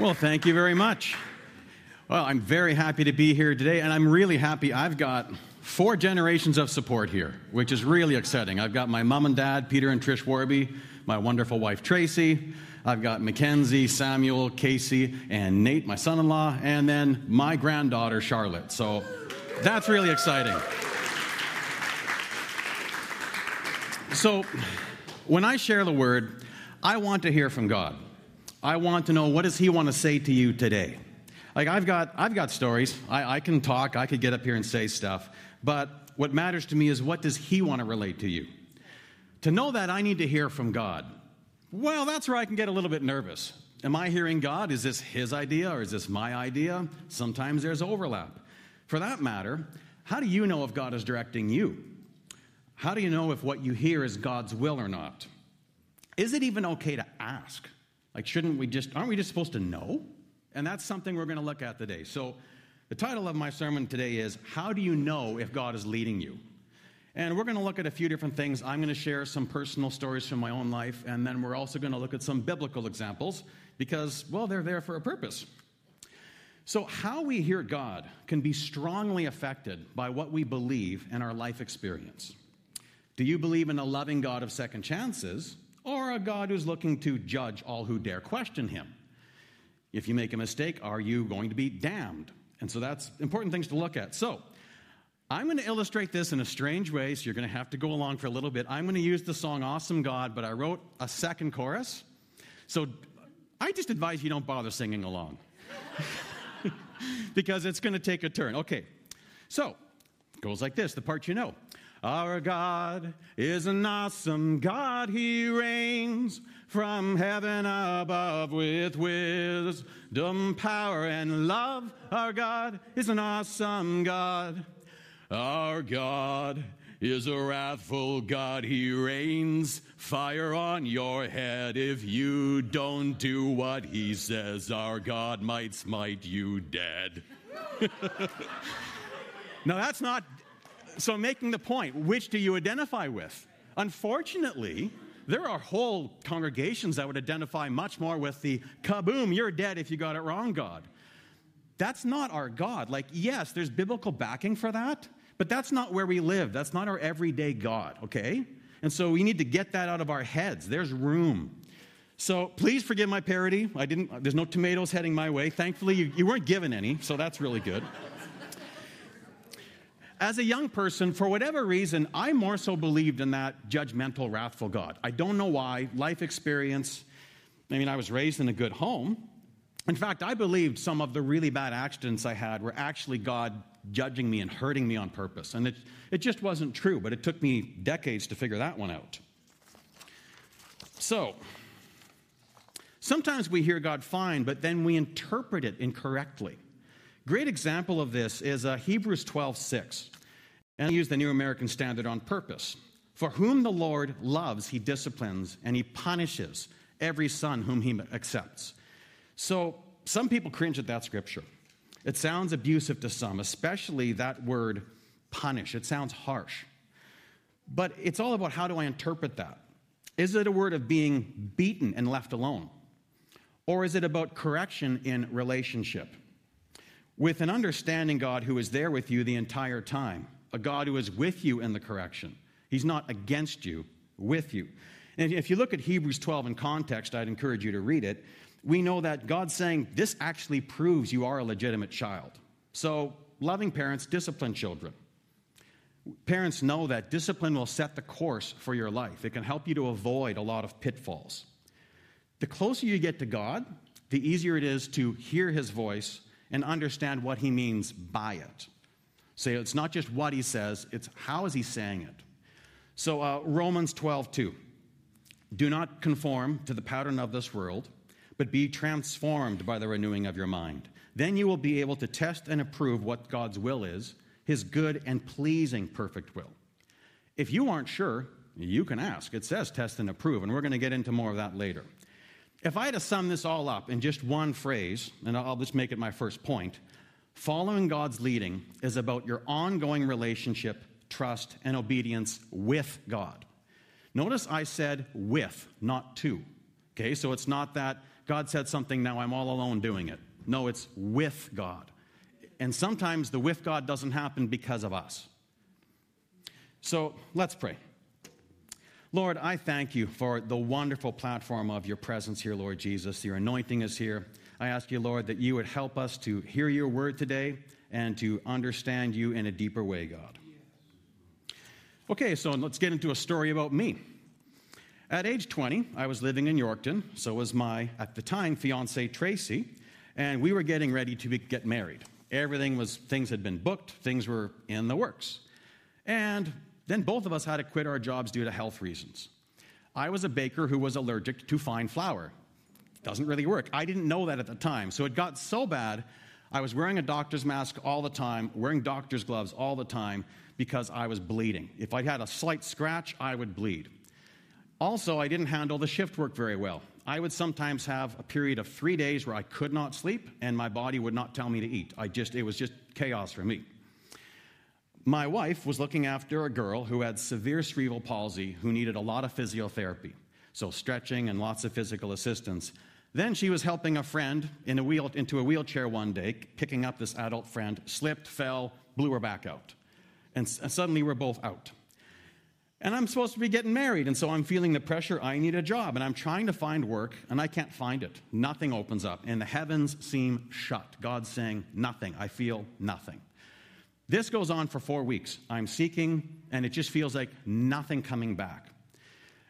Well, thank you very much. Well, I'm very happy to be here today, and I'm really happy I've got four generations of support here, which is really exciting. I've got my mom and dad, Peter and Trish Warby, my wonderful wife, Tracy. I've got Mackenzie, Samuel, Casey, and Nate, my son in law, and then my granddaughter, Charlotte. So that's really exciting. So when I share the word, I want to hear from God. I want to know what does he want to say to you today. Like I've got, I've got stories. I, I can talk. I could get up here and say stuff. But what matters to me is what does he want to relate to you? To know that, I need to hear from God. Well, that's where I can get a little bit nervous. Am I hearing God? Is this his idea or is this my idea? Sometimes there's overlap. For that matter, how do you know if God is directing you? How do you know if what you hear is God's will or not? Is it even okay to ask? Like, shouldn't we just, aren't we just supposed to know? And that's something we're going to look at today. So, the title of my sermon today is How Do You Know If God is Leading You? And we're going to look at a few different things. I'm going to share some personal stories from my own life, and then we're also going to look at some biblical examples because, well, they're there for a purpose. So, how we hear God can be strongly affected by what we believe and our life experience. Do you believe in a loving God of second chances, or a God who's looking to judge all who dare question him? If you make a mistake, are you going to be damned? And so that's important things to look at. So, I'm going to illustrate this in a strange way, so you're going to have to go along for a little bit. I'm going to use the song Awesome God, but I wrote a second chorus. So I just advise you don't bother singing along because it's going to take a turn. Okay, so it goes like this the part you know. Our God is an awesome God. He reigns from heaven above with wisdom, power, and love. Our God is an awesome God. Our God is a wrathful God. He rains fire on your head. If you don't do what he says, our God might smite you dead. now, that's not so, making the point, which do you identify with? Unfortunately, there are whole congregations that would identify much more with the kaboom, you're dead if you got it wrong, God. That's not our God. Like, yes, there's biblical backing for that, but that's not where we live. That's not our everyday God, okay? And so we need to get that out of our heads. There's room. So please forgive my parody. I didn't, there's no tomatoes heading my way. Thankfully, you, you weren't given any, so that's really good as a young person, for whatever reason, I more so believed in that judgmental, wrathful God. I don't know why. Life experience. I mean, I was raised in a good home. In fact, I believed some of the really bad accidents I had were actually God judging me and hurting me on purpose. And it, it just wasn't true, but it took me decades to figure that one out. So, sometimes we hear God fine, but then we interpret it incorrectly. Great example of this is uh, Hebrews 12 6. And I use the New American Standard on purpose. For whom the Lord loves, he disciplines, and he punishes every son whom he accepts. So some people cringe at that scripture. It sounds abusive to some, especially that word punish. It sounds harsh. But it's all about how do I interpret that? Is it a word of being beaten and left alone? Or is it about correction in relationship? With an understanding God who is there with you the entire time, a God who is with you in the correction. He's not against you, with you. And if you look at Hebrews 12 in context, I'd encourage you to read it. We know that God's saying this actually proves you are a legitimate child. So, loving parents discipline children. Parents know that discipline will set the course for your life, it can help you to avoid a lot of pitfalls. The closer you get to God, the easier it is to hear his voice and understand what he means by it. So it's not just what he says, it's how is he saying it. So uh, Romans 12, 2. Do not conform to the pattern of this world, but be transformed by the renewing of your mind. Then you will be able to test and approve what God's will is, his good and pleasing perfect will. If you aren't sure, you can ask. It says test and approve, and we're going to get into more of that later. If I had to sum this all up in just one phrase, and I'll just make it my first point, following God's leading is about your ongoing relationship, trust, and obedience with God. Notice I said with, not to. Okay, so it's not that God said something, now I'm all alone doing it. No, it's with God. And sometimes the with God doesn't happen because of us. So let's pray. Lord, I thank you for the wonderful platform of your presence here, Lord Jesus. Your anointing is here. I ask you, Lord, that you would help us to hear your word today and to understand you in a deeper way, God. Okay, so let's get into a story about me. At age 20, I was living in Yorkton. So was my, at the time, fiance Tracy, and we were getting ready to be, get married. Everything was, things had been booked, things were in the works. And then both of us had to quit our jobs due to health reasons. I was a baker who was allergic to fine flour. Doesn't really work. I didn't know that at the time. So it got so bad, I was wearing a doctor's mask all the time, wearing doctor's gloves all the time because I was bleeding. If I had a slight scratch, I would bleed. Also, I didn't handle the shift work very well. I would sometimes have a period of three days where I could not sleep and my body would not tell me to eat. I just, it was just chaos for me. My wife was looking after a girl who had severe cerebral palsy who needed a lot of physiotherapy, so stretching and lots of physical assistance. Then she was helping a friend in a wheel, into a wheelchair one day, picking up this adult friend, slipped, fell, blew her back out. And, suddenly we're both out. And I'm supposed to be getting married, and so I'm feeling the pressure. I need a job, and I'm trying to find work, and I can't find it. Nothing opens up, and the heavens seem shut. God's saying, Nothing. I feel nothing. This goes on for four weeks. I'm seeking, and it just feels like nothing coming back.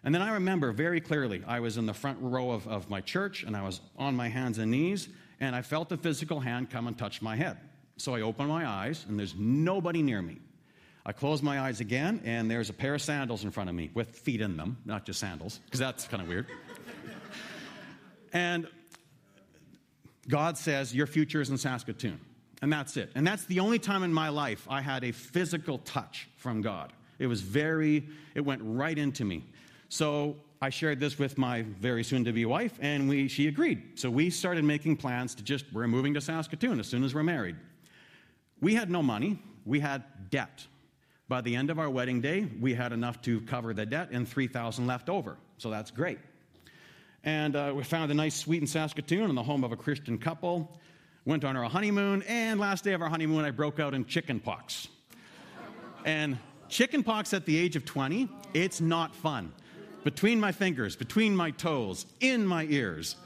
And then I remember very clearly, I was in the front row of, of my church and I was on my hands and knees, and I felt a physical hand come and touch my head. So I opened my eyes, and there's nobody near me. I close my eyes again, and there's a pair of sandals in front of me with feet in them, not just sandals, because that's kind of weird. and God says, Your future is in Saskatoon. And that's it. And that's the only time in my life I had a physical touch from God. It was very, it went right into me. So I shared this with my very soon to be wife, and we, she agreed. So we started making plans to just, we're moving to Saskatoon as soon as we're married. We had no money, we had debt. By the end of our wedding day, we had enough to cover the debt and 3000 left over. So that's great. And uh, we found a nice suite in Saskatoon in the home of a Christian couple. Went on our honeymoon, and last day of our honeymoon, I broke out in chicken pox. and chicken pox at the age of 20, it's not fun between my fingers, between my toes, in my ears.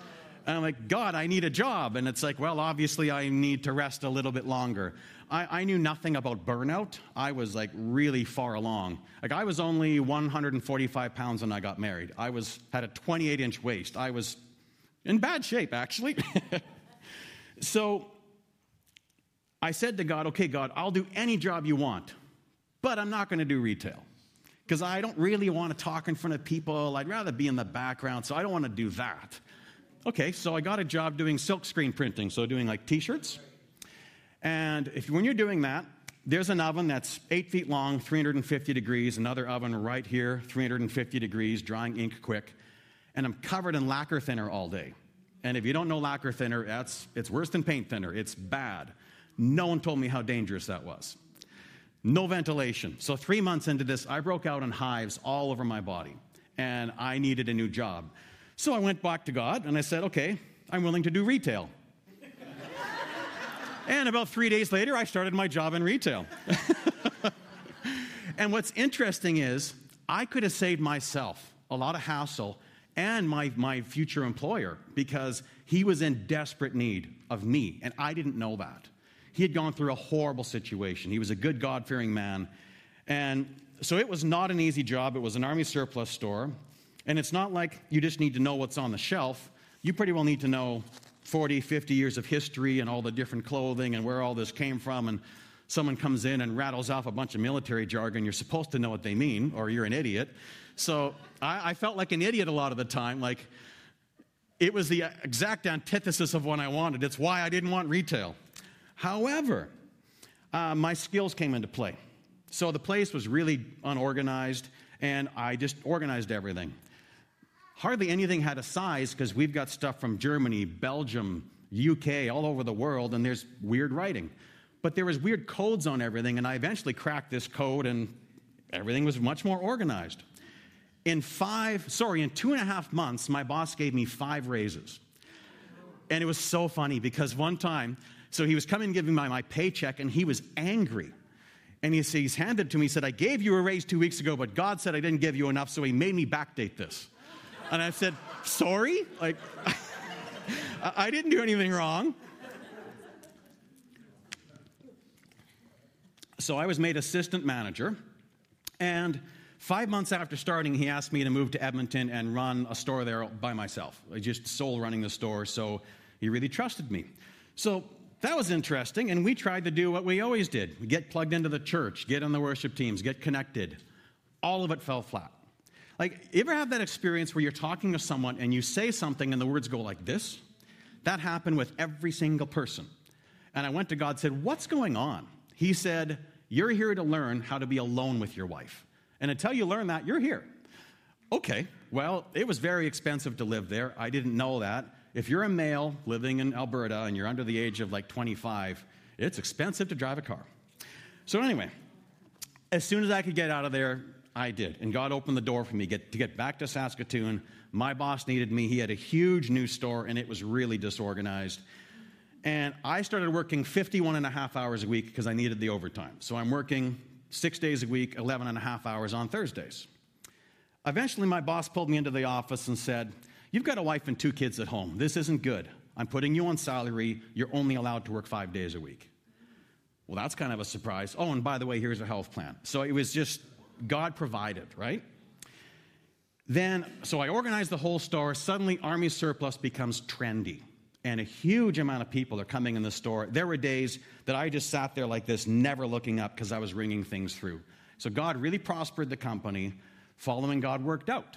And I'm like, God, I need a job. And it's like, well, obviously, I need to rest a little bit longer. I, I, knew nothing about burnout. I was like really far along. Like, I was only 145 pounds when I got married. I was, had a 28 inch waist. I was in bad shape, actually. so I said to God, okay, God, I'll do any job you want, but I'm not going to do retail because I don't really want to talk in front of people. I'd rather be in the background, so I don't want to do that. Okay, so I got a job doing silk screen printing, so doing like t shirts. And if, when you're doing that, there's an oven that's eight feet long, 350 degrees, another oven right here, 350 degrees, drying ink quick. And I'm covered in lacquer thinner all day. And if you don't know lacquer thinner, that's, it's worse than paint thinner. It's bad. No one told me how dangerous that was no ventilation. So, three months into this, I broke out in hives all over my body, and I needed a new job. So, I went back to God and I said, Okay, I'm willing to do retail. and about three days later, I started my job in retail. and what's interesting is, I could have saved myself a lot of hassle and my, my future employer because he was in desperate need of me, and I didn't know that. He had gone through a horrible situation. He was a good, God fearing man. And so it was not an easy job. It was an army surplus store. And it's not like you just need to know what's on the shelf. You pretty well need to know 40, 50 years of history and all the different clothing and where all this came from. And someone comes in and rattles off a bunch of military jargon, you're supposed to know what they mean, or you're an idiot. So I, I felt like an idiot a lot of the time. Like, it was the exact antithesis of what I wanted. It's why I didn't want retail. However, uh, my skills came into play. So the place was really unorganized, and I just organized everything. Hardly anything had a size because we've got stuff from Germany, Belgium, UK, all over the world, and there's weird writing. But there was weird codes on everything, and I eventually cracked this code, and everything was much more organized. In five, sorry, in two and a half months, my boss gave me five raises. And it was so funny because one time, so he was coming giving me my, my paycheck, and he was angry. And he, he's handed to me. He said, I gave you a raise two weeks ago, but God said I didn't give you enough, so he made me backdate this. And I said, Sorry? Like, I didn't do anything wrong. So I was made assistant manager. And five months after starting, he asked me to move to Edmonton and run a store there by myself. Just sole running the store, so he really trusted me. So that was interesting, and we tried to do what we always did get plugged into the church, get on the worship teams, get connected. All of it fell flat. Like, you ever have that experience where you're talking to someone and you say something and the words go like this? That happened with every single person. And I went to God and said, What's going on? He said, You're here to learn how to be alone with your wife. And until you learn that, you're here. Okay, well, it was very expensive to live there. I didn't know that. If you're a male living in Alberta and you're under the age of like 25, it's expensive to drive a car. So, anyway, as soon as I could get out of there, I did. And God opened the door for me get, to get back to Saskatoon. My boss needed me. He had a huge new store, and it was really disorganized. And I started working 51 and a half hours a week because I needed the overtime. So I'm working six days a week, 11 and a half hours on Thursdays. Eventually, my boss pulled me into the office and said, You've got a wife and two kids at home. This isn't good. I'm putting you on salary. You're only allowed to work five days a week. Well, that's kind of a surprise. Oh, and by the way, here's a health plan. So it was just God provided, right? Then, so I organized the whole store. Suddenly, Army surplus becomes trendy. And a huge amount of people are coming in the store. There were days that I just sat there like this, never looking up because I was ringing things through. So God really prospered the company. Following God worked out.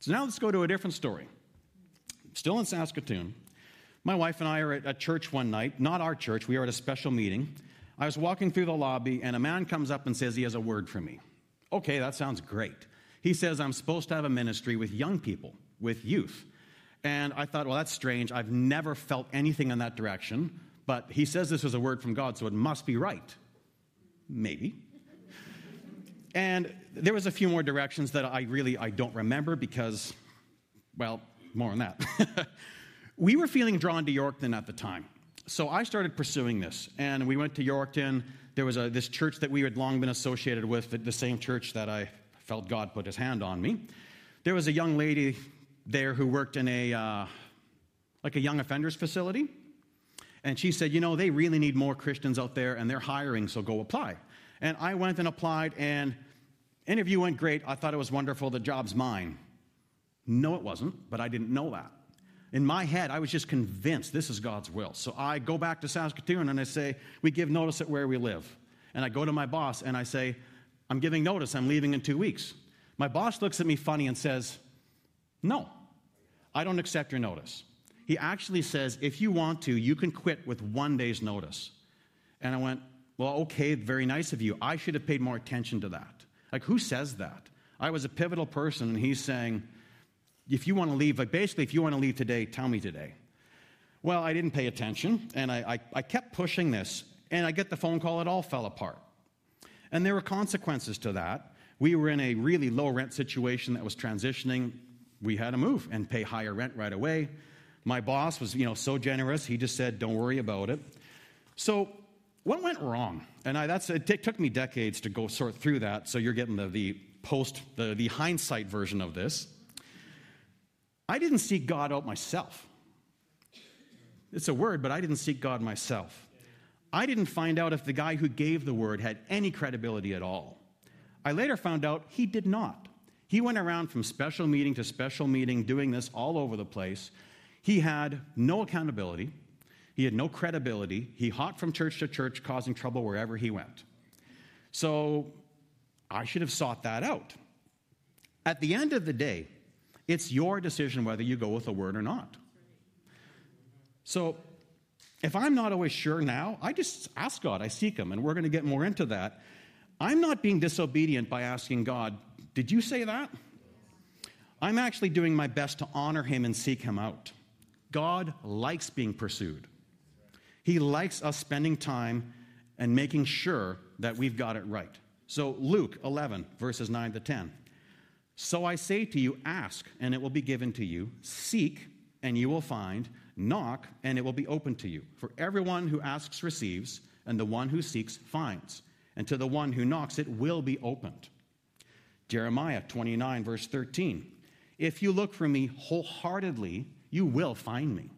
So now let's go to a different story. Still in Saskatoon. My wife and I are at a church one night, not our church, we are at a special meeting. I was walking through the lobby, and a man comes up and says he has a word for me. Okay, that sounds great. He says, I'm supposed to have a ministry with young people, with youth. And I thought, well, that's strange. I've never felt anything in that direction. But he says this is a word from God, so it must be right. Maybe. and there was a few more directions that I really I don't remember because, well, more on that. we were feeling drawn to Yorkton at the time. So I started pursuing this, and we went to Yorkton there was a, this church that we had long been associated with, the same church that I felt God put his hand on me. There was a young lady there who worked in a, uh, like a young offenders facility. And she said, You know, they really need more Christians out there and they're hiring, so go apply. And I went and applied, and interview went great. I thought it was wonderful. The job's mine. No, it wasn't, but I didn't know that. In my head, I was just convinced this is God's will. So I go back to Saskatoon and I say, We give notice at where we live. And I go to my boss and I say, I'm giving notice, I'm leaving in two weeks. My boss looks at me funny and says, No, I don't accept your notice. He actually says, If you want to, you can quit with one day's notice. And I went, Well, okay, very nice of you. I should have paid more attention to that. Like, who says that? I was a pivotal person, and he's saying, if you want to leave, like basically, if you want to leave today, tell me today. Well, I didn't pay attention, and I, I, I kept pushing this, and I get the phone call, it all fell apart. And there were consequences to that. We were in a really low rent situation that was transitioning. We had to move and pay higher rent right away. My boss was, you know, so generous. He just said, "Don't worry about it." So, what went wrong? And I, that's it took me decades to go sort through that. So you're getting the, the post, the, the hindsight version of this. I didn't seek God out myself. It's a word, but I didn't seek God myself. I didn't find out if the guy who gave the word had any credibility at all. I later found out he did not. He went around from special meeting to special meeting doing this all over the place. He had no accountability, he had no credibility. He hopped from church to church, causing trouble wherever he went. So I should have sought that out. At the end of the day, it's your decision whether you go with a word or not. So, if I'm not always sure now, I just ask God, I seek Him, and we're going to get more into that. I'm not being disobedient by asking God, Did you say that? I'm actually doing my best to honor Him and seek Him out. God likes being pursued, He likes us spending time and making sure that we've got it right. So, Luke 11, verses 9 to 10. So I say to you, ask, and it will be given to you. Seek, and you will find. Knock, and it will be open to you. For everyone who asks receives, and the one who seeks finds. And to the one who knocks, it will be opened. Jeremiah 29, verse 13. If you look for me wholeheartedly, you will find me.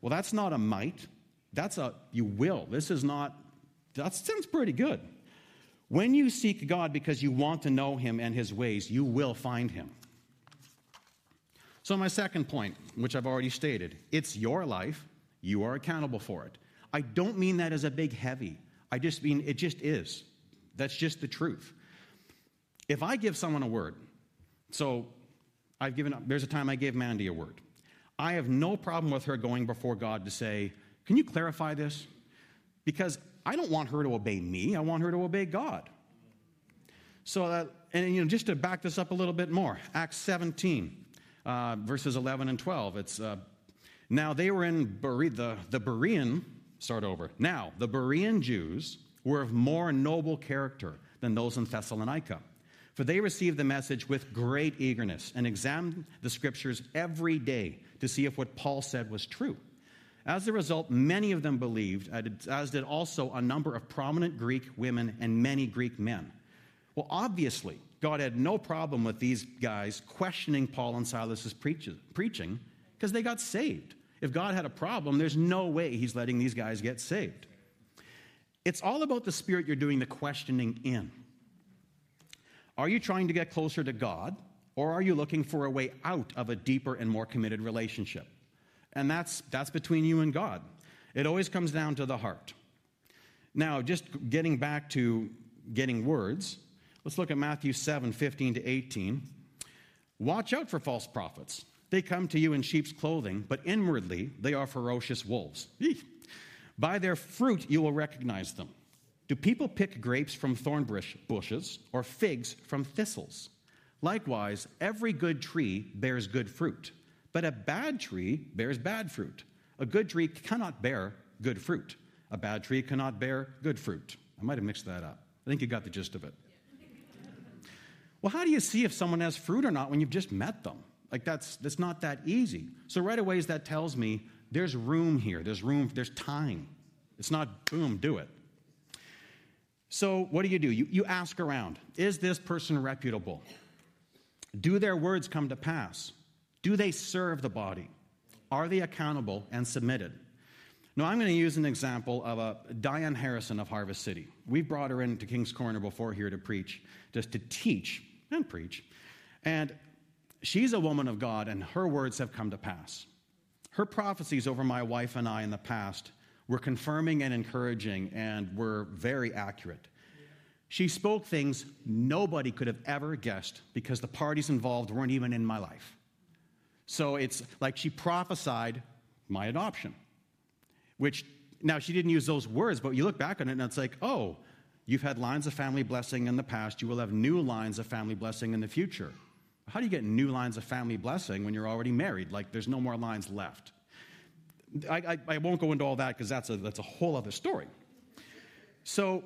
Well, that's not a might. That's a you will. This is not, that sounds pretty good. When you seek God because you want to know him and his ways, you will find him. So, my second point, which I've already stated, it's your life. You are accountable for it. I don't mean that as a big heavy. I just mean it just is. That's just the truth. If I give someone a word, so I've given there's a time I gave Mandy a word. I have no problem with her going before God to say, Can you clarify this? Because I don't want her to obey me, I want her to obey God. So, that, and you know, just to back this up a little bit more, Acts 17 uh, verses 11 and 12. It's uh, now they were in Bere- the, the Berean, start over. Now, the Berean Jews were of more noble character than those in Thessalonica. For they received the message with great eagerness and examined the scriptures every day to see if what Paul said was true. As a result, many of them believed, uh, as did also a number of prominent Greek women and many Greek men. Well, obviously, God had no problem with these guys questioning Paul and Silas's preaching because they got saved. If God had a problem, there's no way he's letting these guys get saved. It's all about the spirit you're doing the questioning in. Are you trying to get closer to God, or are you looking for a way out of a deeper and more committed relationship? And that's, that's between you and God. It always comes down to the heart. Now, just getting back to getting words, Let's look at Matthew 7 15 to 18. Watch out for false prophets. They come to you in sheep's clothing, but inwardly they are ferocious wolves. Eek. By their fruit you will recognize them. Do people pick grapes from thorn bushes or figs from thistles? Likewise, every good tree bears good fruit, but a bad tree bears bad fruit. A good tree cannot bear good fruit. A bad tree cannot bear good fruit. I might have mixed that up. I think you got the gist of it. Well, how do you see if someone has fruit or not when you've just met them? Like that's that's not that easy. So right away that tells me there's room here. There's room, there's time. It's not boom, do it. So what do you do? You, you ask around. Is this person reputable? Do their words come to pass? Do they serve the body? Are they accountable and submitted? Now, I'm going to use an example of a Diane Harrison of Harvest City. We've brought her into King's Corner before here to preach, just to teach and preach. And she's a woman of God, and her words have come to pass. Her prophecies over my wife and I in the past were confirming and encouraging and were very accurate. She spoke things nobody could have ever guessed because the parties involved weren't even in my life. So it's like she prophesied my adoption, which now she didn't use those words, but you look back on it and it's like, oh, You've had lines of family blessing in the past. You will have new lines of family blessing in the future. How do you get new lines of family blessing when you're already married? Like there's no more lines left. I, I, I won't go into all that because that's a, that's a whole other story. So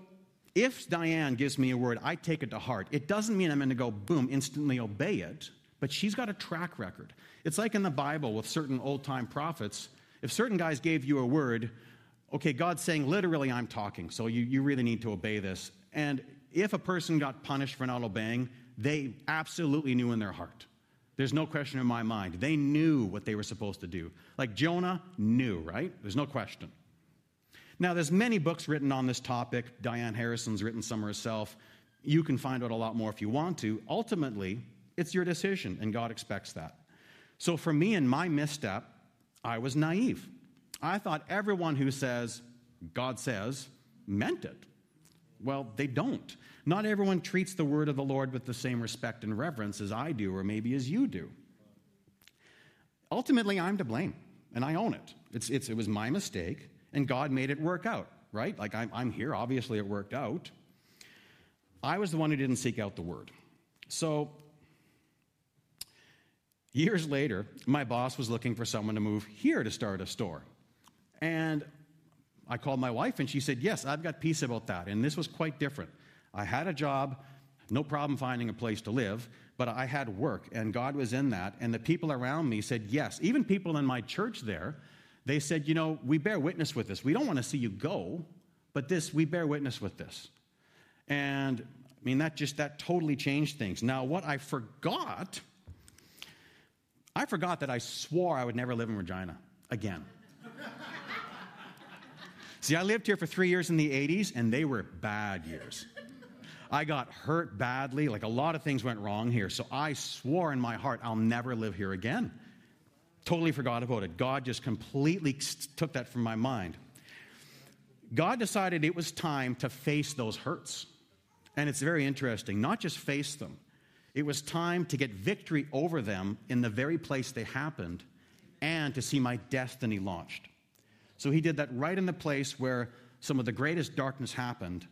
if Diane gives me a word, I take it to heart. It doesn't mean I'm going to go, boom, instantly obey it, but she's got a track record. It's like in the Bible with certain old time prophets. If certain guys gave you a word, okay, God's saying, literally, I'm talking, so you, you really need to obey this. And if a person got punished for not obeying, they absolutely knew in their heart. There's no question in my mind. They knew what they were supposed to do. Like Jonah knew, right? There's no question. Now, there's many books written on this topic. Diane Harrison's written some herself. You can find out a lot more if you want to. Ultimately, it's your decision, and God expects that. So for me and my misstep, I was naive. I thought everyone who says, God says, meant it. Well, they don't. Not everyone treats the word of the Lord with the same respect and reverence as I do, or maybe as you do. Ultimately, I'm to blame, and I own it. It's, it's, it was my mistake, and God made it work out, right? Like I'm, I'm here, obviously, it worked out. I was the one who didn't seek out the word. So, years later, my boss was looking for someone to move here to start a store. And I called my wife and she said, Yes, I've got peace about that. And this was quite different. I had a job, no problem finding a place to live, but I had work, and God was in that. And the people around me said, Yes. Even people in my church there, they said, You know, we bear witness with this. We don't want to see you go, but this, we bear witness with this. And I mean, that just, that totally changed things. Now, what I forgot, I forgot that I swore I would never live in Regina again. See, I lived here for three years in the 80s, and they were bad years. I got hurt badly. Like a lot of things went wrong here. So I swore in my heart, I'll never live here again. Totally forgot about it. God just completely took that from my mind. God decided it was time to face those hurts. And it's very interesting, not just face them, it was time to get victory over them in the very place they happened and to see my destiny launched. So he did that right in the place where some of the greatest darkness happened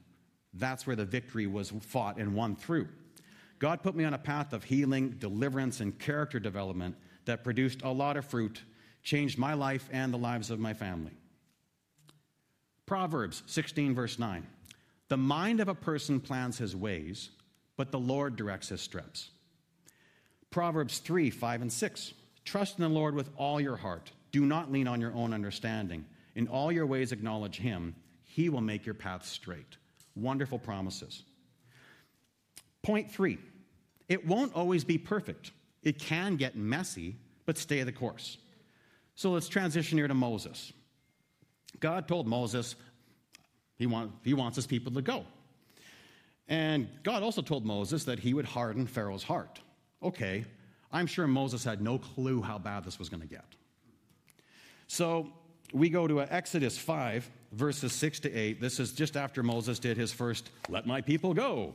that's where the victory was fought and won through. God put me on a path of healing, deliverance, and character development that produced a lot of fruit, changed my life and the lives of my family. Proverbs 16, verse 9. The mind of a person plans his ways, but the Lord directs his steps. Proverbs 3, 5, and 6. Trust in the Lord with all your heart. Do not lean on your own understanding. In all your ways, acknowledge him. He will make your path straight. Wonderful promises. Point three it won't always be perfect. It can get messy, but stay the course. So let's transition here to Moses. God told Moses he, want, he wants his people to go. And God also told Moses that he would harden Pharaoh's heart. Okay, I'm sure Moses had no clue how bad this was going to get. So we go to Exodus 5, verses 6 to 8. This is just after Moses did his first, let my people go.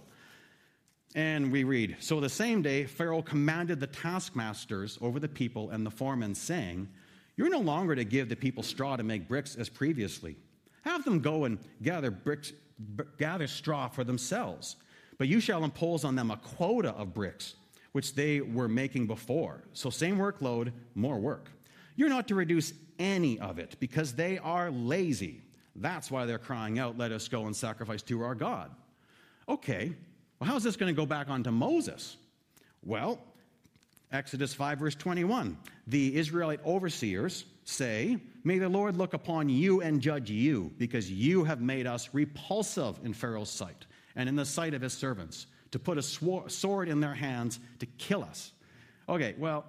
And we read So the same day, Pharaoh commanded the taskmasters over the people and the foremen, saying, You're no longer to give the people straw to make bricks as previously. Have them go and gather bricks, b- gather straw for themselves. But you shall impose on them a quota of bricks, which they were making before. So, same workload, more work. You're not to reduce any of it because they are lazy. That's why they're crying out, Let us go and sacrifice to our God. Okay, well, how's this going to go back onto Moses? Well, Exodus 5, verse 21. The Israelite overseers say, May the Lord look upon you and judge you, because you have made us repulsive in Pharaoh's sight and in the sight of his servants, to put a sword in their hands to kill us. Okay, well,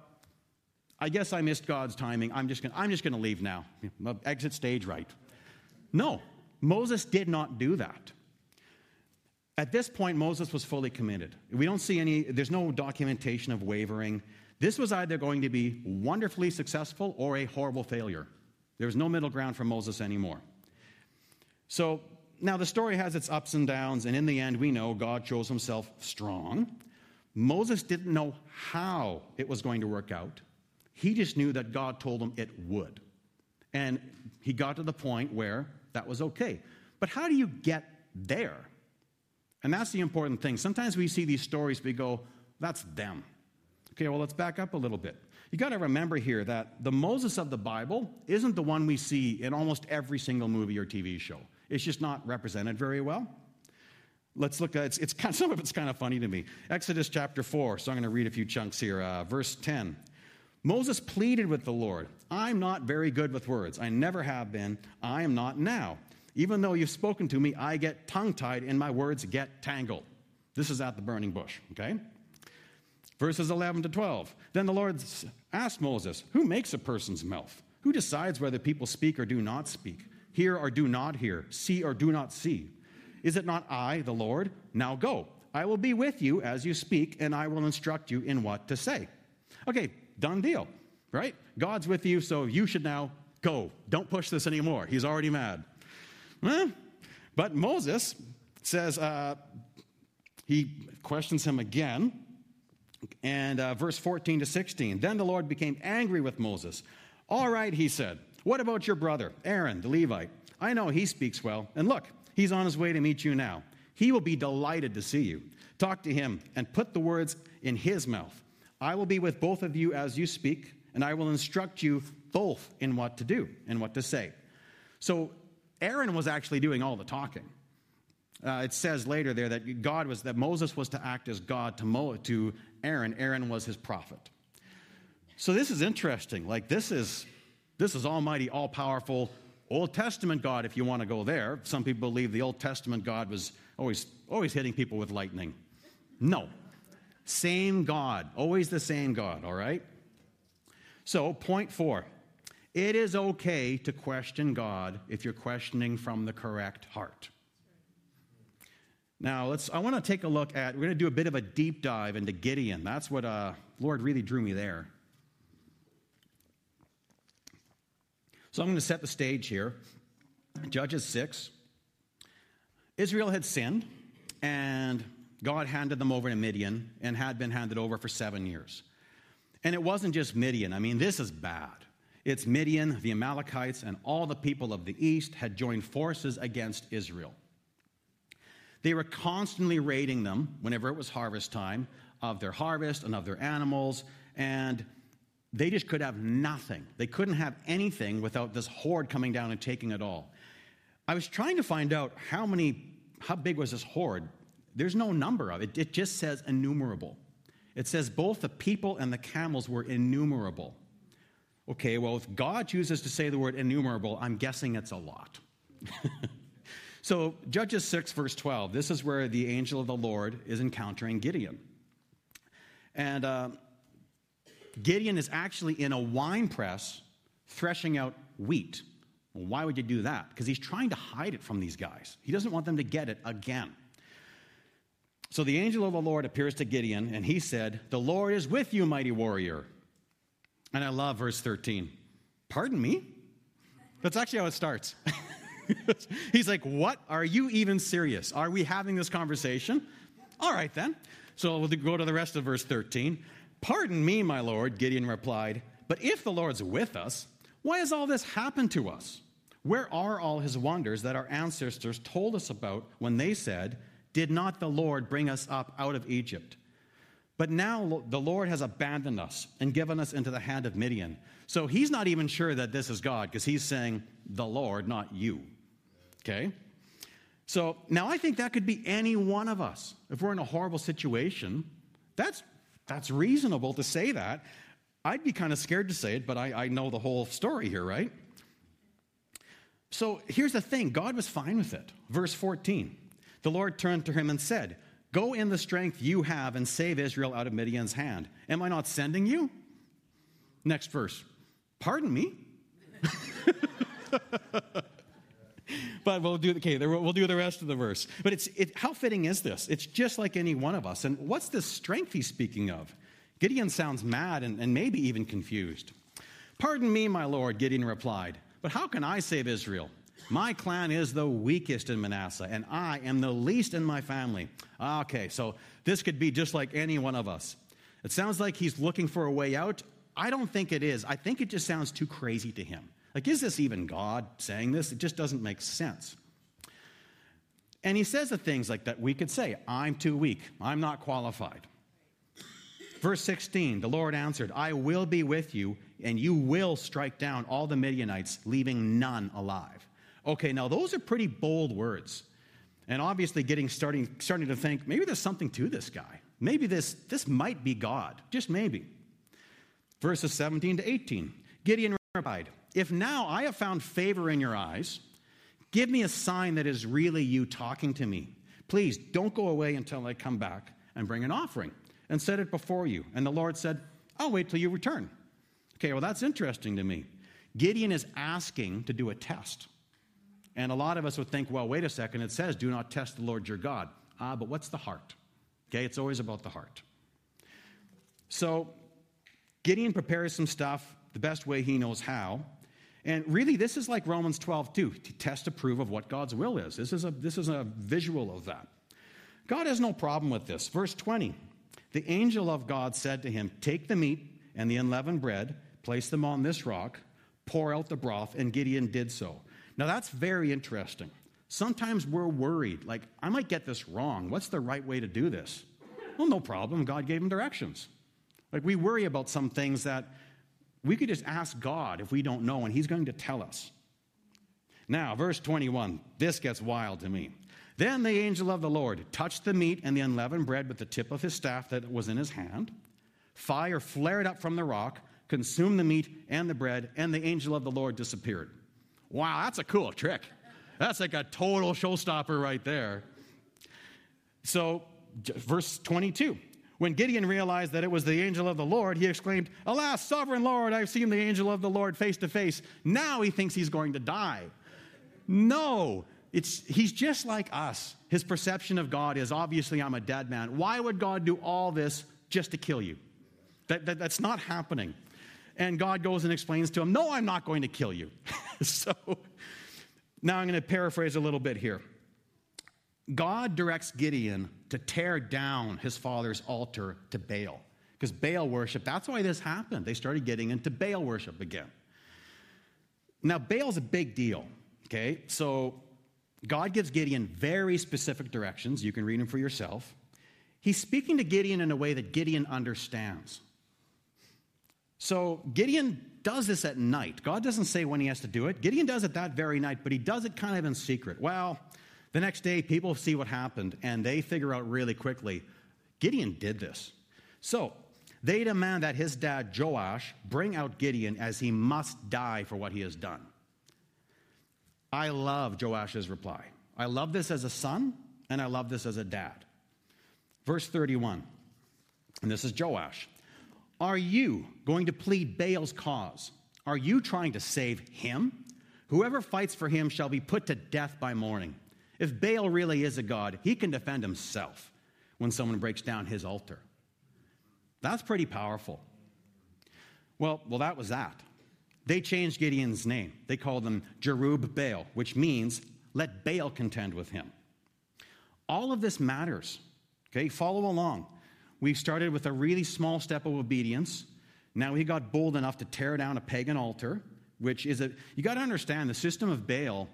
I guess I missed God's timing. I'm just gonna, I'm just going to leave now. Exit stage right. No, Moses did not do that. At this point, Moses was fully committed. We don't see any, there's no documentation of wavering. This was either going to be wonderfully successful or a horrible failure. There was no middle ground for Moses anymore. So now the story has its ups and downs, and in the end, we know God shows himself strong. Moses didn't know how it was going to work out. He just knew that God told him it would. And he got to the point where that was okay. But how do you get there? And that's the important thing. Sometimes we see these stories, we go, that's them. Okay, well, let's back up a little bit. You got to remember here that the Moses of the Bible isn't the one we see in almost every single movie or TV show. It's just not represented very well. Let's look at it's, it's kind of, some of it's kind of funny to me. Exodus chapter 4, so I'm going to read a few chunks here. Uh, verse 10. Moses pleaded with the Lord, I'm not very good with words. I never have been. I am not now. Even though you've spoken to me, I get tongue tied and my words get tangled. This is at the burning bush, okay? Verses 11 to 12. Then the Lord asked Moses, Who makes a person's mouth? Who decides whether people speak or do not speak, hear or do not hear, see or do not see? Is it not I, the Lord? Now go. I will be with you as you speak, and I will instruct you in what to say. Okay, done deal, right? God's with you, so you should now go. Don't push this anymore. He's already mad. But Moses says, uh, he questions him again. And uh, verse 14 to 16. Then the Lord became angry with Moses. All right, he said, what about your brother, Aaron, the Levite? I know he speaks well. And look, he's on his way to meet you now. He will be delighted to see you. Talk to him and put the words in his mouth. I will be with both of you as you speak, and I will instruct you both in what to do and what to say. So Aaron was actually doing all the talking. Uh, it says later there that God was that Moses was to act as God to, Mo, to Aaron. Aaron was his prophet. So this is interesting. Like this is this is Almighty, all powerful Old Testament God. If you want to go there, some people believe the Old Testament God was always always hitting people with lightning. No, same God, always the same God. All right. So point four. It is okay to question God if you're questioning from the correct heart. Now, let's, I want to take a look at, we're going to do a bit of a deep dive into Gideon. That's what uh, Lord really drew me there. So I'm going to set the stage here. Judges 6. Israel had sinned, and God handed them over to Midian and had been handed over for seven years. And it wasn't just Midian. I mean, this is bad. It's Midian, the Amalekites, and all the people of the east had joined forces against Israel. They were constantly raiding them whenever it was harvest time of their harvest and of their animals, and they just could have nothing. They couldn't have anything without this horde coming down and taking it all. I was trying to find out how many, how big was this horde? There's no number of it. It just says innumerable. It says both the people and the camels were innumerable. Okay, well, if God chooses to say the word innumerable, I'm guessing it's a lot. So, Judges 6, verse 12, this is where the angel of the Lord is encountering Gideon. And uh, Gideon is actually in a wine press threshing out wheat. Well, why would you do that? Because he's trying to hide it from these guys. He doesn't want them to get it again. So the angel of the Lord appears to Gideon, and he said, The Lord is with you, mighty warrior. And I love verse 13. Pardon me? That's actually how it starts. He's like, What? Are you even serious? Are we having this conversation? All right, then. So we'll go to the rest of verse 13. Pardon me, my Lord, Gideon replied, but if the Lord's with us, why has all this happened to us? Where are all his wonders that our ancestors told us about when they said, Did not the Lord bring us up out of Egypt? But now the Lord has abandoned us and given us into the hand of Midian. So he's not even sure that this is God because he's saying, The Lord, not you. Okay? So now I think that could be any one of us. If we're in a horrible situation, that's, that's reasonable to say that. I'd be kind of scared to say it, but I, I know the whole story here, right? So here's the thing God was fine with it. Verse 14 The Lord turned to him and said, Go in the strength you have and save Israel out of Midian's hand. Am I not sending you? Next verse. Pardon me? but we'll do okay. We'll do the rest of the verse. But it's it, how fitting is this? It's just like any one of us. And what's the strength he's speaking of? Gideon sounds mad and, and maybe even confused. Pardon me, my lord, Gideon replied. But how can I save Israel? My clan is the weakest in Manasseh, and I am the least in my family. Ah, okay, so this could be just like any one of us. It sounds like he's looking for a way out. I don't think it is. I think it just sounds too crazy to him. Like, is this even God saying this? It just doesn't make sense. And he says the things like that we could say, I'm too weak, I'm not qualified. Verse 16, the Lord answered, I will be with you, and you will strike down all the Midianites, leaving none alive. Okay, now those are pretty bold words. And obviously getting starting starting to think maybe there's something to this guy. Maybe this this might be God. Just maybe. Verses 17 to 18. Gideon replied, if now I have found favor in your eyes, give me a sign that is really you talking to me. Please don't go away until I come back and bring an offering and set it before you. And the Lord said, I'll wait till you return. Okay, well, that's interesting to me. Gideon is asking to do a test. And a lot of us would think, well, wait a second, it says, do not test the Lord your God. Ah, but what's the heart? Okay, it's always about the heart. So Gideon prepares some stuff the best way he knows how. And really, this is like Romans 12, two, to test to prove of what God's will is. This is, a, this is a visual of that. God has no problem with this. Verse 20 The angel of God said to him, Take the meat and the unleavened bread, place them on this rock, pour out the broth, and Gideon did so. Now, that's very interesting. Sometimes we're worried, like, I might get this wrong. What's the right way to do this? Well, no problem. God gave him directions. Like, we worry about some things that we could just ask God if we don't know, and He's going to tell us. Now, verse 21, this gets wild to me. Then the angel of the Lord touched the meat and the unleavened bread with the tip of his staff that was in his hand. Fire flared up from the rock, consumed the meat and the bread, and the angel of the Lord disappeared. Wow, that's a cool trick. That's like a total showstopper right there. So, verse 22. When Gideon realized that it was the angel of the Lord, he exclaimed, Alas, sovereign Lord, I've seen the angel of the Lord face to face. Now he thinks he's going to die. No, it's, he's just like us. His perception of God is obviously, I'm a dead man. Why would God do all this just to kill you? That, that, that's not happening. And God goes and explains to him, No, I'm not going to kill you. so now I'm going to paraphrase a little bit here. God directs Gideon to tear down his father's altar to Baal. Because Baal worship, that's why this happened. They started getting into Baal worship again. Now, Baal's a big deal, okay? So God gives Gideon very specific directions. You can read them for yourself. He's speaking to Gideon in a way that Gideon understands. So Gideon does this at night. God doesn't say when he has to do it. Gideon does it that very night, but he does it kind of in secret. Well, the next day, people see what happened and they figure out really quickly Gideon did this. So they demand that his dad, Joash, bring out Gideon as he must die for what he has done. I love Joash's reply. I love this as a son, and I love this as a dad. Verse 31, and this is Joash. Are you going to plead Baal's cause? Are you trying to save him? Whoever fights for him shall be put to death by morning. If Baal really is a god, he can defend himself when someone breaks down his altar. That's pretty powerful. Well, well, that was that. They changed Gideon's name. They called him Jerub Baal, which means let Baal contend with him. All of this matters. Okay, follow along. We started with a really small step of obedience. Now he got bold enough to tear down a pagan altar, which is a, you got to understand the system of Baal,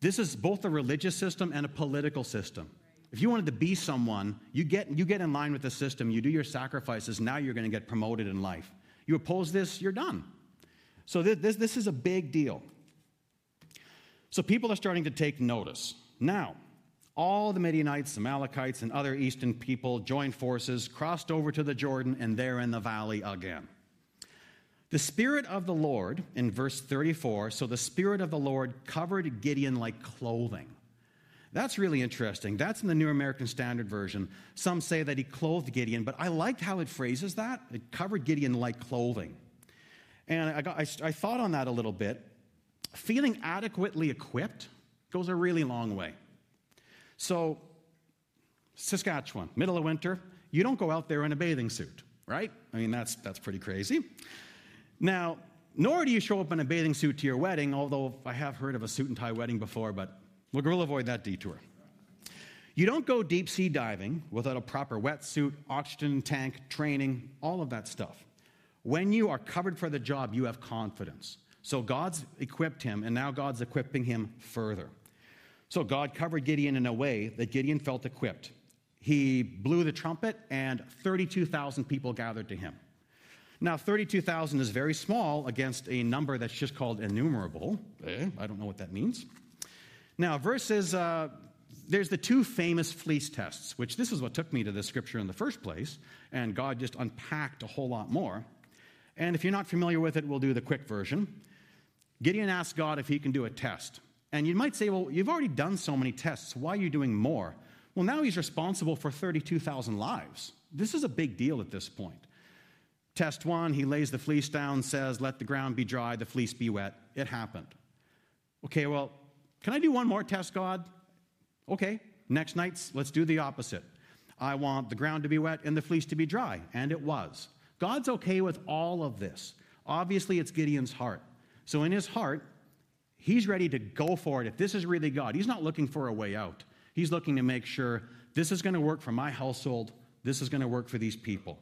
this is both a religious system and a political system. If you wanted to be someone, you get, you get in line with the system, you do your sacrifices, now you're going to get promoted in life. You oppose this, you're done. So this, this, this is a big deal. So people are starting to take notice. Now, all the Midianites, Amalekites, and other eastern people joined forces, crossed over to the Jordan, and they're in the valley again. The Spirit of the Lord, in verse 34, so the Spirit of the Lord covered Gideon like clothing. That's really interesting. That's in the New American Standard Version. Some say that he clothed Gideon, but I liked how it phrases that. It covered Gideon like clothing. And I, got, I, I thought on that a little bit. Feeling adequately equipped goes a really long way. So, Saskatchewan, middle of winter, you don't go out there in a bathing suit, right? I mean, that's, that's pretty crazy. Now, nor do you show up in a bathing suit to your wedding, although I have heard of a suit and tie wedding before, but we'll avoid that detour. You don't go deep sea diving without a proper wetsuit, oxygen tank, training, all of that stuff. When you are covered for the job, you have confidence. So God's equipped him, and now God's equipping him further. So God covered Gideon in a way that Gideon felt equipped. He blew the trumpet, and 32,000 people gathered to him. Now, 32,000 is very small against a number that's just called innumerable. Eh, I don't know what that means. Now, verses, uh, there's the two famous fleece tests, which this is what took me to this scripture in the first place, and God just unpacked a whole lot more. And if you're not familiar with it, we'll do the quick version. Gideon asked God if he can do a test. And you might say, well, you've already done so many tests. Why are you doing more? Well, now he's responsible for 32,000 lives. This is a big deal at this point. Test one, he lays the fleece down, says, Let the ground be dry, the fleece be wet. It happened. Okay, well, can I do one more test, God? Okay, next night, let's do the opposite. I want the ground to be wet and the fleece to be dry. And it was. God's okay with all of this. Obviously, it's Gideon's heart. So, in his heart, he's ready to go for it. If this is really God, he's not looking for a way out. He's looking to make sure this is going to work for my household, this is going to work for these people.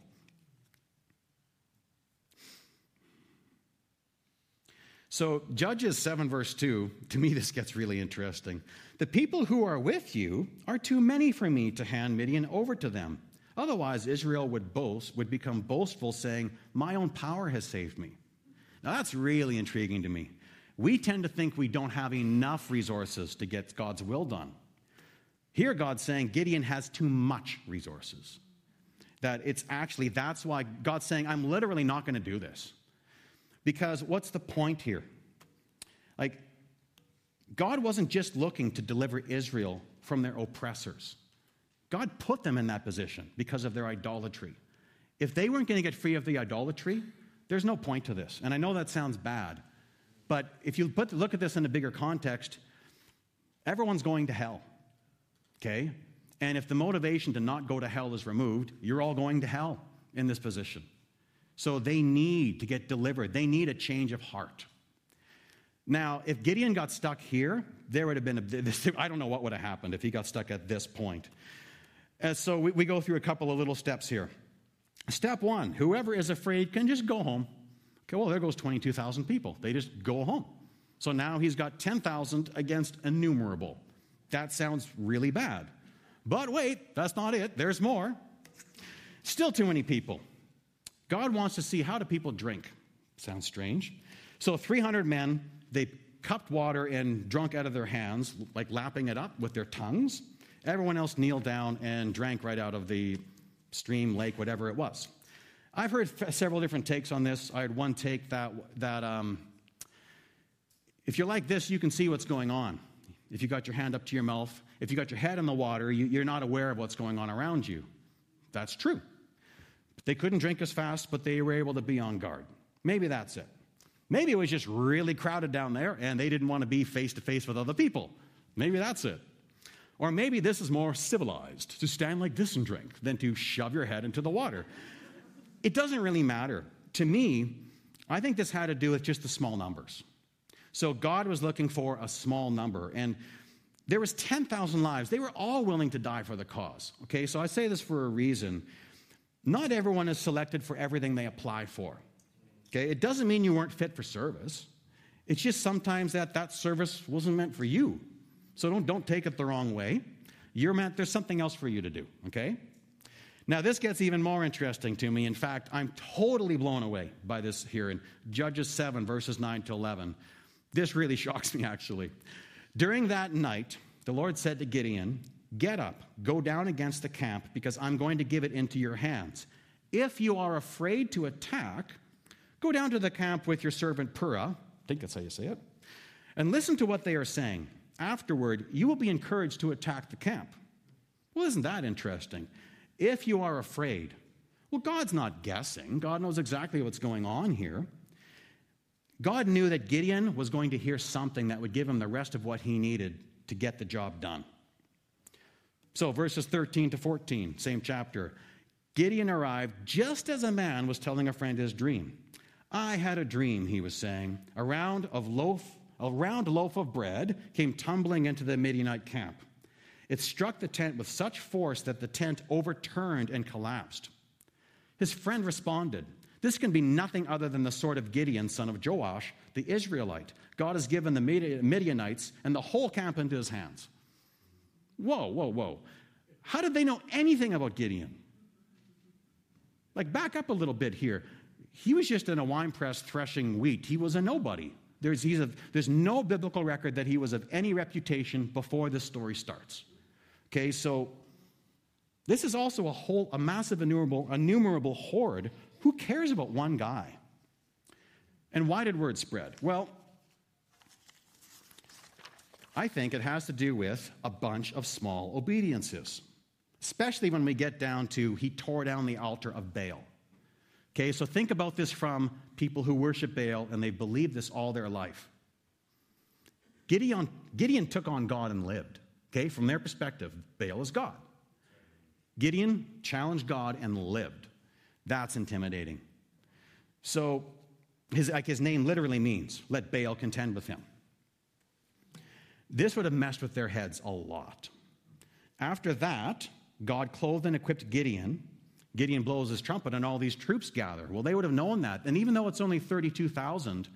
So, Judges 7, verse 2, to me, this gets really interesting. The people who are with you are too many for me to hand Midian over to them. Otherwise, Israel would boast, would become boastful, saying, My own power has saved me. Now, that's really intriguing to me. We tend to think we don't have enough resources to get God's will done. Here, God's saying Gideon has too much resources. That it's actually, that's why God's saying, I'm literally not going to do this. Because what's the point here? Like, God wasn't just looking to deliver Israel from their oppressors. God put them in that position because of their idolatry. If they weren't going to get free of the idolatry, there's no point to this. And I know that sounds bad, but if you put, look at this in a bigger context, everyone's going to hell. Okay? And if the motivation to not go to hell is removed, you're all going to hell in this position. So they need to get delivered, they need a change of heart. Now, if Gideon got stuck here, there would have been a, I don't know what would have happened if he got stuck at this point. And so we, we go through a couple of little steps here. Step one whoever is afraid can just go home. Okay, well, there goes 22,000 people. They just go home. So now he's got 10,000 against innumerable. That sounds really bad. But wait, that's not it. There's more. Still too many people. God wants to see how do people drink. Sounds strange. So 300 men, they cupped water and drunk out of their hands, like lapping it up with their tongues. Everyone else kneeled down and drank right out of the stream, lake, whatever it was. I've heard several different takes on this. I had one take that, that um, if you're like this, you can see what's going on. If you got your hand up to your mouth, if you got your head in the water, you, you're not aware of what's going on around you. That's true. They couldn't drink as fast, but they were able to be on guard. Maybe that's it. Maybe it was just really crowded down there and they didn't want to be face to face with other people. Maybe that's it. Or maybe this is more civilized to stand like this and drink than to shove your head into the water. It doesn't really matter. To me, I think this had to do with just the small numbers. So God was looking for a small number. And there was 10,000 lives. They were all willing to die for the cause. Okay, so I say this for a reason. Not everyone is selected for everything they apply for. Okay, it doesn't mean you weren't fit for service. It's just sometimes that that service wasn't meant for you. So don't, don't take it the wrong way. You're meant, there's something else for you to do, okay? Now, this gets even more interesting to me. In fact, I'm totally blown away by this here in Judges 7, verses 9 to 11. This really shocks me, actually. During that night, the Lord said to Gideon, Get up, go down against the camp, because I'm going to give it into your hands. If you are afraid to attack, go down to the camp with your servant Purah, I think that's how you say it, and listen to what they are saying. Afterward, you will be encouraged to attack the camp. Well, isn't that interesting? If you are afraid, well, God's not guessing. God knows exactly what's going on here. God knew that Gideon was going to hear something that would give him the rest of what he needed to get the job done. So, verses 13 to 14, same chapter. Gideon arrived just as a man was telling a friend his dream. I had a dream, he was saying. A round of loaf, a round loaf of bread came tumbling into the Midianite camp. It struck the tent with such force that the tent overturned and collapsed. His friend responded, this can be nothing other than the sword of Gideon, son of Joash, the Israelite. God has given the Midianites and the whole camp into his hands. Whoa, whoa, whoa. How did they know anything about Gideon? Like, back up a little bit here. He was just in a wine press threshing wheat, he was a nobody. There's, a, there's no biblical record that he was of any reputation before this story starts. Okay, so this is also a whole, a massive innumerable, innumerable horde who cares about one guy? And why did word spread? Well, I think it has to do with a bunch of small obediences, especially when we get down to he tore down the altar of Baal. Okay, so think about this from people who worship Baal and they believe this all their life. Gideon, Gideon took on God and lived. Okay, from their perspective, Baal is God. Gideon challenged God and lived. That's intimidating. So, his, like his name literally means, let Baal contend with him. This would have messed with their heads a lot. After that, God clothed and equipped Gideon. Gideon blows his trumpet, and all these troops gather. Well, they would have known that. And even though it's only 32,000,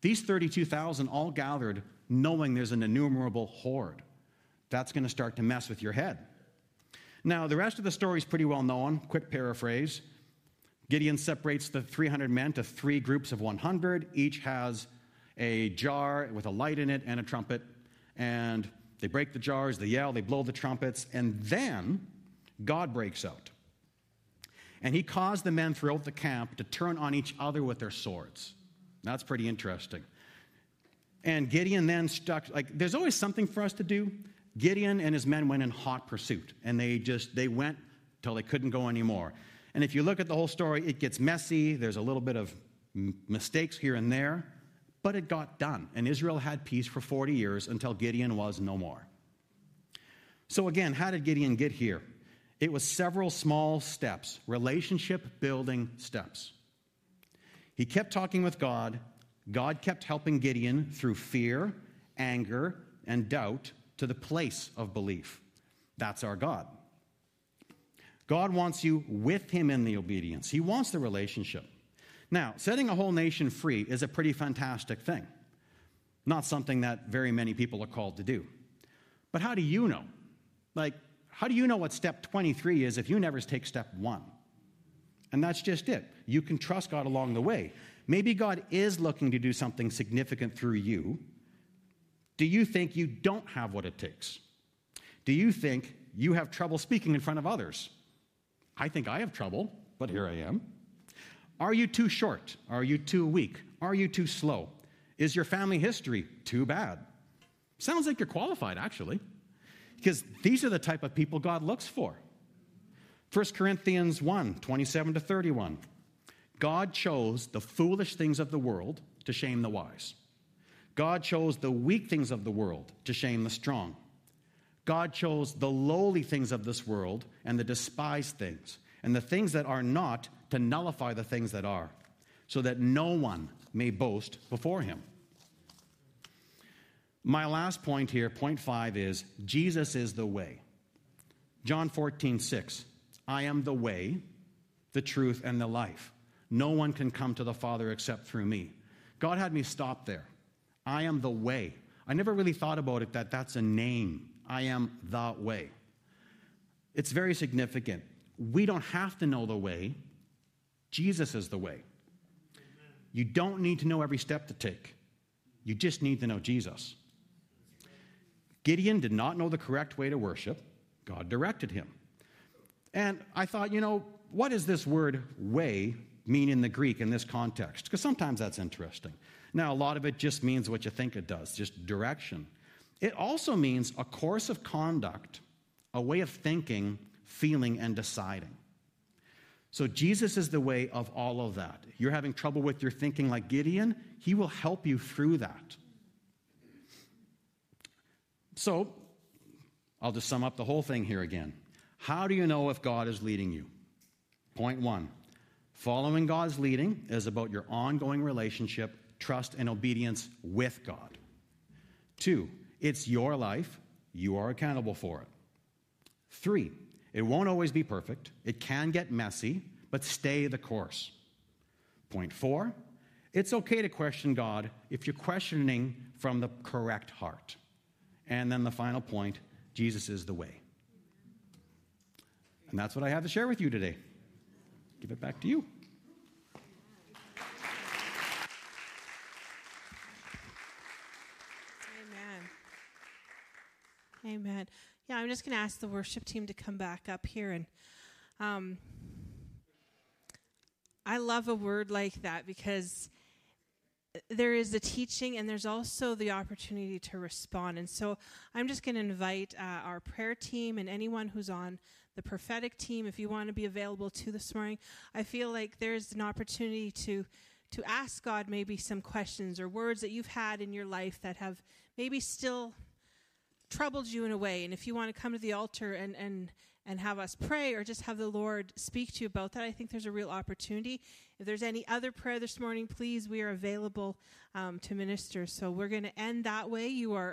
these 32,000 all gathered knowing there's an innumerable horde. That's going to start to mess with your head. Now, the rest of the story is pretty well known. Quick paraphrase. Gideon separates the 300 men to three groups of 100. Each has a jar with a light in it and a trumpet. And They break the jars, they yell, they blow the trumpets, and then God breaks out. And he caused the men throughout the camp to turn on each other with their swords. That's pretty interesting. And Gideon then stuck, like, there's always something for us to do. Gideon and his men went in hot pursuit, and they just, they went till they couldn't go anymore. And if you look at the whole story, it gets messy. There's a little bit of mistakes here and there, but it got done. And Israel had peace for 40 years until Gideon was no more. So, again, how did Gideon get here? It was several small steps, relationship building steps. He kept talking with God. God kept helping Gideon through fear, anger, and doubt to the place of belief. That's our God. God wants you with Him in the obedience, He wants the relationship. Now, setting a whole nation free is a pretty fantastic thing, not something that very many people are called to do. But how do you know? Like, how do you know what step 23 is if you never take step one? And that's just it. You can trust God along the way. Maybe God is looking to do something significant through you. Do you think you don't have what it takes? Do you think you have trouble speaking in front of others? I think I have trouble, but here I am. Are you too short? Are you too weak? Are you too slow? Is your family history too bad? Sounds like you're qualified, actually, because these are the type of people God looks for. 1 Corinthians 1 27 to 31. God chose the foolish things of the world to shame the wise. God chose the weak things of the world to shame the strong. God chose the lowly things of this world and the despised things and the things that are not to nullify the things that are, so that no one may boast before him. My last point here, point five, is Jesus is the way. John 14, 6. I am the way, the truth, and the life. No one can come to the Father except through me. God had me stop there. I am the way. I never really thought about it that that's a name. I am the way. It's very significant. We don't have to know the way, Jesus is the way. You don't need to know every step to take, you just need to know Jesus. Gideon did not know the correct way to worship, God directed him. And I thought, you know, what does this word way mean in the Greek in this context? Because sometimes that's interesting. Now, a lot of it just means what you think it does, just direction. It also means a course of conduct, a way of thinking, feeling, and deciding. So, Jesus is the way of all of that. You're having trouble with your thinking like Gideon, he will help you through that. So, I'll just sum up the whole thing here again. How do you know if God is leading you? Point one following God's leading is about your ongoing relationship, trust, and obedience with God. Two, it's your life, you are accountable for it. Three, it won't always be perfect, it can get messy, but stay the course. Point four, it's okay to question God if you're questioning from the correct heart. And then the final point Jesus is the way. And that's what I have to share with you today. Give it back to you. Amen. Amen. Yeah, I'm just going to ask the worship team to come back up here. And um, I love a word like that because there is the teaching and there's also the opportunity to respond. And so I'm just going to invite uh, our prayer team and anyone who's on the prophetic team, if you want to be available to this morning. I feel like there's an opportunity to to ask God maybe some questions or words that you've had in your life that have maybe still troubled you in a way. And if you want to come to the altar and, and, and have us pray or just have the Lord speak to you about that, I think there's a real opportunity. If there's any other prayer this morning, please, we are available um, to minister. So we're going to end that way. You are